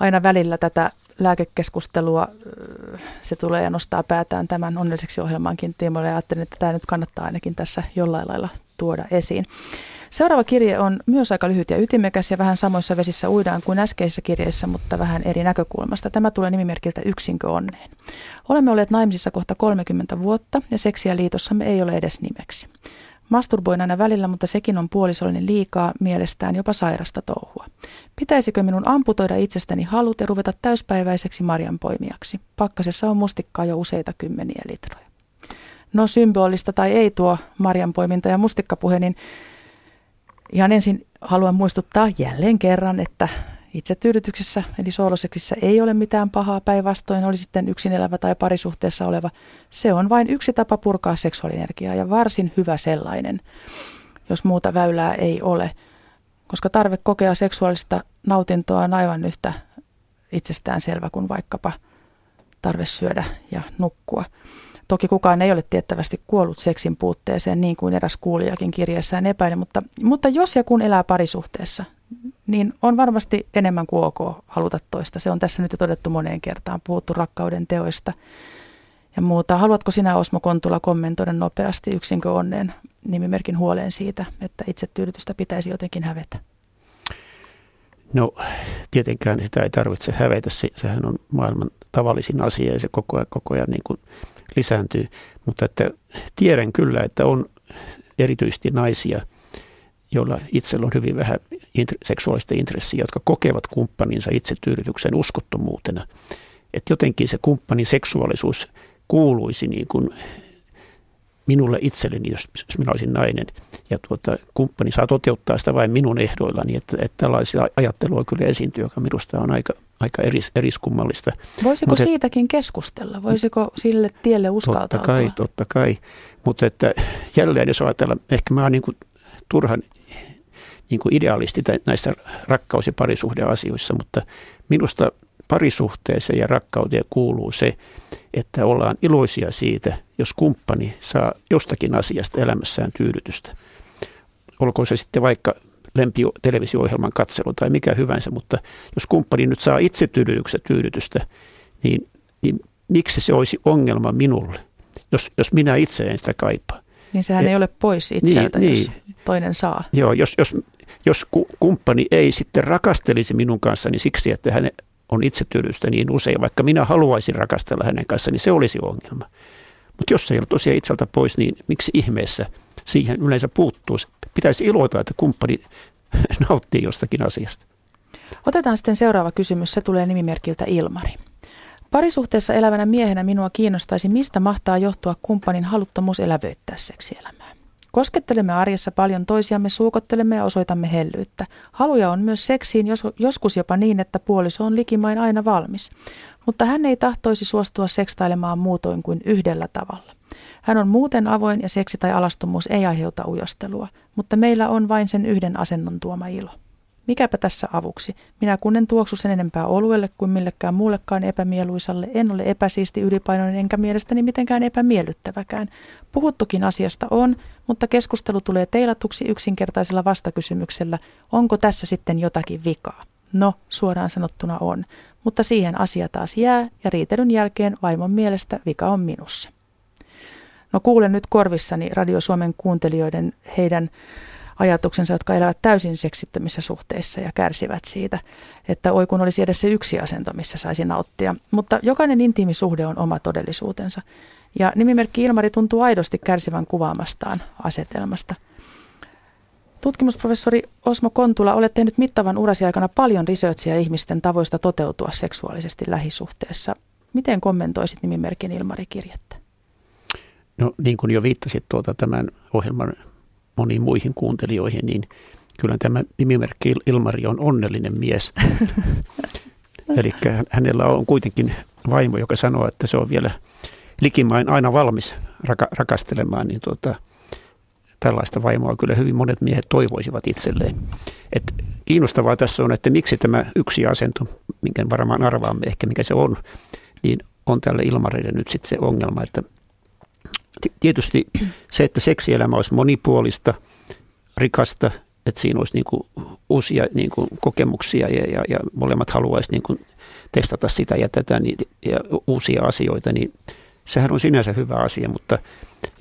aina välillä tätä lääkekeskustelua. Se tulee ja nostaa päätään tämän onnelliseksi ohjelmankin tiimoille ja ajattelin, että tämä nyt kannattaa ainakin tässä jollain lailla tuoda esiin. Seuraava kirje on myös aika lyhyt ja ytimekäs ja vähän samoissa vesissä uidaan kuin äskeisessä kirjeessä, mutta vähän eri näkökulmasta. Tämä tulee nimimerkiltä Yksinkö onneen. Olemme olleet naimisissa kohta 30 vuotta ja seksiä liitossamme ei ole edes nimeksi. Masturboin aina välillä, mutta sekin on puolisollinen liikaa, mielestään jopa sairasta touhua. Pitäisikö minun amputoida itsestäni halut ja ruveta täyspäiväiseksi marjanpoimijaksi? Pakkasessa on mustikkaa jo useita kymmeniä litroja. No symbolista tai ei tuo marjanpoiminta ja mustikkapuhe, niin ihan ensin haluan muistuttaa jälleen kerran, että Itsetyydytyksessä eli sooloseksissä ei ole mitään pahaa päinvastoin, oli sitten yksin elävä tai parisuhteessa oleva. Se on vain yksi tapa purkaa seksuaalienergiaa ja varsin hyvä sellainen, jos muuta väylää ei ole. Koska tarve kokea seksuaalista nautintoa on aivan yhtä itsestään selvä kuin vaikkapa tarve syödä ja nukkua. Toki kukaan ei ole tiettävästi kuollut seksin puutteeseen, niin kuin eräs kuulijakin kirjeessään epäili, mutta, mutta jos ja kun elää parisuhteessa, niin on varmasti enemmän kuin ok haluta toista. Se on tässä nyt jo todettu moneen kertaan, puhuttu rakkauden teoista ja muuta. Haluatko sinä Osmo Kontula kommentoida nopeasti yksinkö onneen nimimerkin huoleen siitä, että itsetyydytystä pitäisi jotenkin hävetä? No tietenkään sitä ei tarvitse hävetä, se, sehän on maailman tavallisin asia ja se koko ajan, koko ajan niin kuin lisääntyy. Mutta että tiedän kyllä, että on erityisesti naisia – joilla itsellä on hyvin vähän seksuaalista intressiä, jotka kokevat kumppaninsa itsetyydytyksen uskottomuutena. Että jotenkin se kumppanin seksuaalisuus kuuluisi niin kuin minulle itselleni, jos, jos minä olisin nainen, ja tuota, kumppani saa toteuttaa sitä vain minun ehdoillani, että, että tällaisia ajattelua kyllä esiintyy, joka minusta on aika, aika eris, eriskummallista. Voisiko Mut siitäkin keskustella? Voisiko sille tielle uskaltautua? Totta kai, totta kai. Mutta että jälleen jos ajatellaan, ehkä mä oon niin kuin turhan niin kuin idealisti näissä rakkaus- ja parisuhdeasioissa, mutta minusta parisuhteeseen ja rakkauteen kuuluu se, että ollaan iloisia siitä, jos kumppani saa jostakin asiasta elämässään tyydytystä. Olkoon se sitten vaikka lempi televisio-ohjelman katselu tai mikä hyvänsä, mutta jos kumppani nyt saa itse tyydytystä, niin, niin miksi se olisi ongelma minulle, jos, jos minä itse en sitä kaipaa? Niin sehän Et, ei ole pois itseltä, niin, jos niin. toinen saa. Joo, jos, jos, jos kumppani ei sitten rakastelisi minun kanssani niin siksi, että hän on itsetyydystä niin usein, vaikka minä haluaisin rakastella hänen kanssaan, niin se olisi ongelma. Mutta jos se ei ole tosiaan itseltä pois, niin miksi ihmeessä siihen yleensä puuttuu? Pitäisi iloita, että kumppani nauttii jostakin asiasta. Otetaan sitten seuraava kysymys. Se tulee nimimerkiltä Ilmari. Parisuhteessa elävänä miehenä minua kiinnostaisi, mistä mahtaa johtua kumppanin haluttomuus elävöittää seksielämää. Koskettelemme arjessa paljon toisiamme, suukottelemme ja osoitamme hellyyttä. Haluja on myös seksiin, jos, joskus jopa niin, että puoliso on likimain aina valmis. Mutta hän ei tahtoisi suostua sekstailemaan muutoin kuin yhdellä tavalla. Hän on muuten avoin ja seksi tai alastomuus ei aiheuta ujostelua, mutta meillä on vain sen yhden asennon tuoma ilo. Mikäpä tässä avuksi? Minä kun en tuoksu sen enempää oluelle kuin millekään muullekaan epämieluisalle, en ole epäsiisti ylipainoinen enkä mielestäni mitenkään epämiellyttäväkään. Puhuttukin asiasta on, mutta keskustelu tulee teilatuksi yksinkertaisella vastakysymyksellä, onko tässä sitten jotakin vikaa? No, suoraan sanottuna on, mutta siihen asia taas jää ja riitelyn jälkeen vaimon mielestä vika on minussa. No kuulen nyt korvissani Radio Suomen kuuntelijoiden heidän ajatuksensa, jotka elävät täysin seksittömissä suhteissa ja kärsivät siitä, että oi kun olisi edes se yksi asento, missä saisi nauttia. Mutta jokainen intiimi suhde on oma todellisuutensa. Ja nimimerkki Ilmari tuntuu aidosti kärsivän kuvaamastaan asetelmasta. Tutkimusprofessori Osmo Kontula, olet tehnyt mittavan urasi aikana paljon researchia ihmisten tavoista toteutua seksuaalisesti lähisuhteessa. Miten kommentoisit nimimerkin Ilmari-kirjettä? No niin kuin jo viittasit tuota tämän ohjelman moniin muihin kuuntelijoihin, niin kyllä tämä nimimerkki Ilmari on onnellinen mies. Eli hänellä on kuitenkin vaimo, joka sanoo, että se on vielä likimain aina valmis raka- rakastelemaan, niin tuota, tällaista vaimoa kyllä hyvin monet miehet toivoisivat itselleen. Et kiinnostavaa tässä on, että miksi tämä yksi asento, minkä varmaan arvaamme ehkä mikä se on, niin on tälle Ilmarille nyt sitten se ongelma, että tietysti se, että seksielämä olisi monipuolista, rikasta että siinä olisi niin kuin uusia niin kuin kokemuksia ja, ja, ja molemmat haluaisi niin kuin testata sitä ja tätä niin, ja uusia asioita, niin sehän on sinänsä hyvä asia, mutta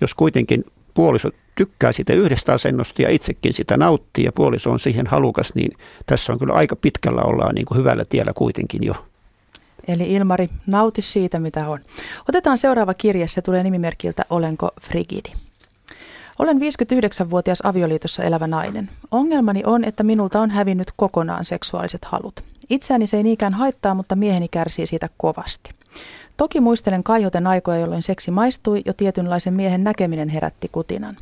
jos kuitenkin puoliso tykkää sitä yhdestä asennosta ja itsekin sitä nauttii ja puoliso on siihen halukas, niin tässä on kyllä aika pitkällä ollaan niin kuin hyvällä tiellä kuitenkin jo. Eli Ilmari, nauti siitä mitä on. Otetaan seuraava kirje, se tulee nimimerkiltä Olenko frigidi. Olen 59-vuotias avioliitossa elävä nainen. Ongelmani on, että minulta on hävinnyt kokonaan seksuaaliset halut. Itseäni se ei niinkään haittaa, mutta mieheni kärsii siitä kovasti. Toki muistelen kaihoten aikoja, jolloin seksi maistui jo tietynlaisen miehen näkeminen herätti kutinan.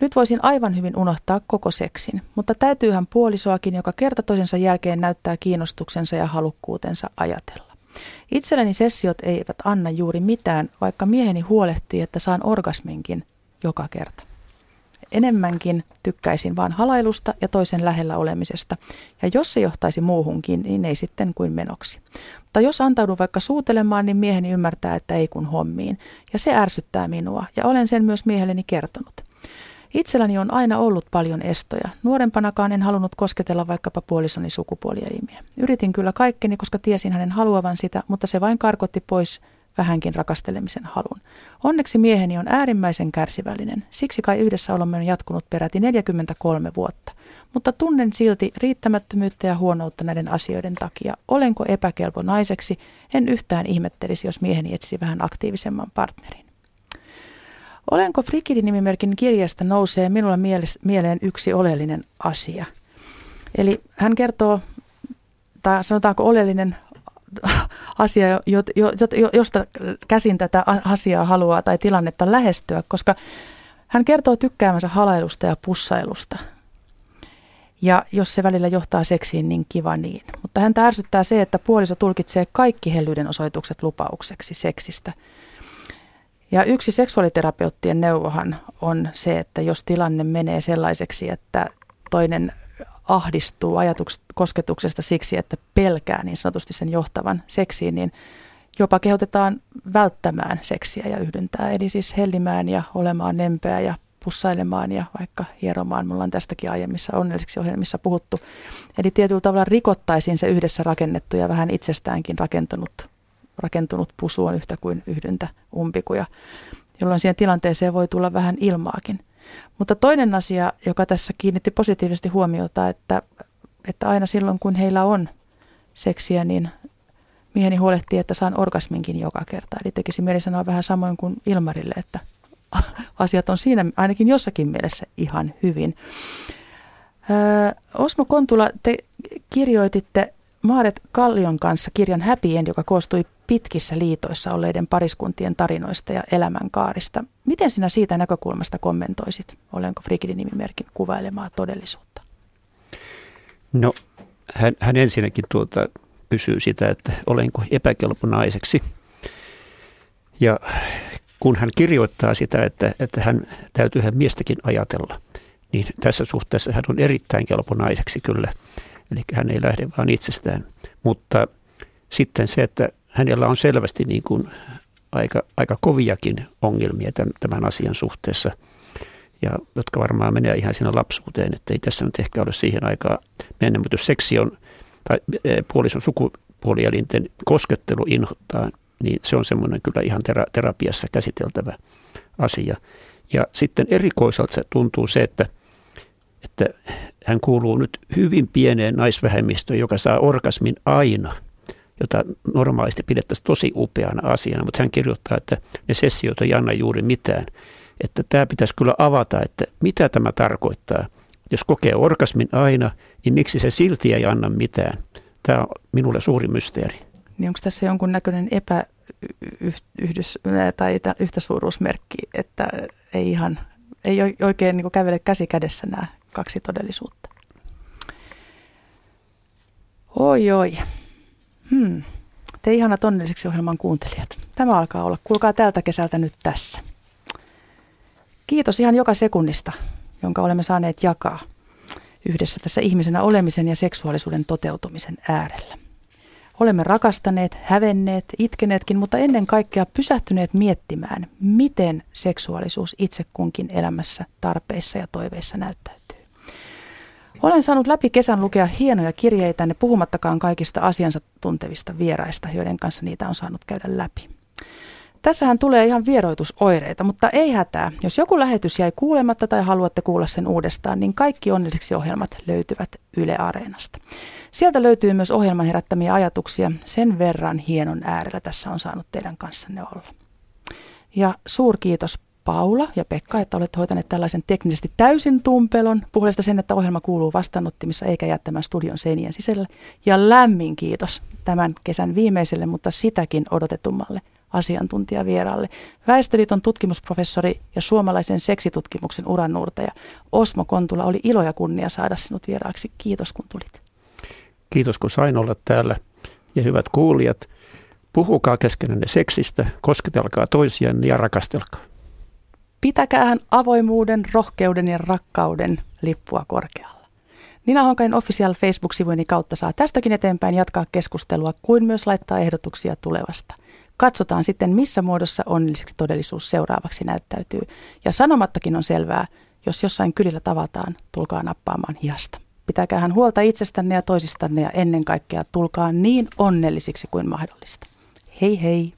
Nyt voisin aivan hyvin unohtaa koko seksin, mutta täytyyhän puolisoakin, joka kerta toisensa jälkeen näyttää kiinnostuksensa ja halukkuutensa ajatella. Itselleni sessiot eivät anna juuri mitään, vaikka mieheni huolehtii, että saan orgasminkin joka kerta. Enemmänkin tykkäisin vain halailusta ja toisen lähellä olemisesta, ja jos se johtaisi muuhunkin, niin ei sitten kuin menoksi. Mutta jos antaudun vaikka suutelemaan, niin mieheni ymmärtää, että ei kun hommiin, ja se ärsyttää minua, ja olen sen myös miehelleni kertonut. Itselläni on aina ollut paljon estoja. Nuorempanakaan en halunnut kosketella vaikkapa puolisoni sukupuolielimiä. Yritin kyllä kaikkeni, koska tiesin hänen haluavan sitä, mutta se vain karkotti pois vähänkin rakastelemisen halun. Onneksi mieheni on äärimmäisen kärsivällinen, siksi kai yhdessä olemme on jatkunut peräti 43 vuotta. Mutta tunnen silti riittämättömyyttä ja huonoutta näiden asioiden takia. Olenko epäkelpo naiseksi? En yhtään ihmettelisi, jos mieheni etsisi vähän aktiivisemman partnerin. Olenko Frikidi-nimimerkin kirjasta nousee minulla mieleen yksi oleellinen asia. Eli hän kertoo, tai sanotaanko oleellinen asia, josta käsin tätä asiaa haluaa tai tilannetta lähestyä, koska hän kertoo tykkäämänsä halailusta ja pussailusta. Ja jos se välillä johtaa seksiin, niin kiva niin. Mutta hän ärsyttää se, että puoliso tulkitsee kaikki hellyyden osoitukset lupaukseksi seksistä. Ja yksi seksuaaliterapeuttien neuvohan on se, että jos tilanne menee sellaiseksi, että toinen ahdistuu kosketuksesta siksi, että pelkää niin sanotusti sen johtavan seksiin, niin jopa kehotetaan välttämään seksiä ja yhdyntää. Eli siis hellimään ja olemaan nempeä ja pussailemaan ja vaikka hieromaan. Mulla on tästäkin aiemmissa onnellisiksi ohjelmissa puhuttu. Eli tietyllä tavalla rikottaisiin se yhdessä rakennettu ja vähän itsestäänkin rakentunut, rakentunut pusu on yhtä kuin yhdyntä umpikuja, jolloin siihen tilanteeseen voi tulla vähän ilmaakin. Mutta toinen asia, joka tässä kiinnitti positiivisesti huomiota, että, että aina silloin kun heillä on seksiä, niin mieheni huolehtii, että saan orgasminkin joka kerta. Eli tekisi mieli sanoa vähän samoin kuin Ilmarille, että asiat on siinä ainakin jossakin mielessä ihan hyvin. Öö, Osmo Kontula, te kirjoititte Maaret Kallion kanssa kirjan Happy End, joka koostui pitkissä liitoissa olleiden pariskuntien tarinoista ja elämänkaarista. Miten sinä siitä näkökulmasta kommentoisit? Olenko Frigidin nimimerkin kuvailemaa todellisuutta? No, hän, hän ensinnäkin tuota, kysyy sitä, että olenko epäkelpo naiseksi. Ja kun hän kirjoittaa sitä, että, että hän täytyy hän miestäkin ajatella, niin tässä suhteessa hän on erittäin kelpo naiseksi kyllä. Eli hän ei lähde vaan itsestään. Mutta sitten se, että hänellä on selvästi niin kuin aika, aika koviakin ongelmia tämän, asian suhteessa, ja jotka varmaan menee ihan siinä lapsuuteen, että ei tässä nyt ehkä ole siihen aikaan mennä, mutta jos seksi on, tai e, puolison sukupuolielinten koskettelu inhottaa, niin se on semmoinen kyllä ihan tera, terapiassa käsiteltävä asia. Ja sitten erikoiselta se tuntuu se, että, että hän kuuluu nyt hyvin pieneen naisvähemmistöön, joka saa orgasmin aina – jota normaalisti pidettäisiin tosi upeana asiana, mutta hän kirjoittaa, että ne sessiot ei anna juuri mitään. Että tämä pitäisi kyllä avata, että mitä tämä tarkoittaa. Jos kokee orgasmin aina, niin miksi se silti ei anna mitään? Tämä on minulle suuri mysteeri. Niin onko tässä jonkun näköinen epäyhdys tai yhtäsuuruusmerkki, että ei ihan, ei oikein niin kävele käsi kädessä nämä kaksi todellisuutta? Oi oi. Hmm. Te ihanat onnelliseksi ohjelman kuuntelijat. Tämä alkaa olla. Kuulkaa tältä kesältä nyt tässä. Kiitos ihan joka sekunnista, jonka olemme saaneet jakaa yhdessä tässä ihmisenä olemisen ja seksuaalisuuden toteutumisen äärellä. Olemme rakastaneet, hävenneet, itkeneetkin, mutta ennen kaikkea pysähtyneet miettimään, miten seksuaalisuus itse kunkin elämässä, tarpeissa ja toiveissa näyttäytyy. Olen saanut läpi kesän lukea hienoja kirjeitä, ne puhumattakaan kaikista asiansa tuntevista vieraista, joiden kanssa niitä on saanut käydä läpi. Tässähän tulee ihan vieroitusoireita, mutta ei hätää. Jos joku lähetys jäi kuulematta tai haluatte kuulla sen uudestaan, niin kaikki onnelliseksi ohjelmat löytyvät Yle Areenasta. Sieltä löytyy myös ohjelman herättämiä ajatuksia. Sen verran hienon äärellä tässä on saanut teidän kanssanne olla. Ja suurkiitos Paula ja Pekka, että olette hoitaneet tällaisen teknisesti täysin tumpelon. Puolesta sen, että ohjelma kuuluu vastaanottimissa eikä jättämään studion seinien sisällä. Ja lämmin kiitos tämän kesän viimeiselle, mutta sitäkin odotetummalle asiantuntijavieraalle. Väestöliiton tutkimusprofessori ja suomalaisen seksitutkimuksen uranuurtaja Osmo Kontula oli ilo ja kunnia saada sinut vieraaksi. Kiitos kun tulit. Kiitos kun sain olla täällä ja hyvät kuulijat. Puhukaa keskenänne seksistä, kosketelkaa toisiaan ja rakastelkaa. Pitäkäähän avoimuuden, rohkeuden ja rakkauden lippua korkealla. Nina Honkainen Official Facebook-sivujeni kautta saa tästäkin eteenpäin jatkaa keskustelua kuin myös laittaa ehdotuksia tulevasta. Katsotaan sitten, missä muodossa onnelliseksi todellisuus seuraavaksi näyttäytyy. Ja sanomattakin on selvää, jos jossain kylillä tavataan, tulkaa nappaamaan hiasta. Pitäkäähän huolta itsestänne ja toisistanne ja ennen kaikkea tulkaa niin onnellisiksi kuin mahdollista. Hei hei!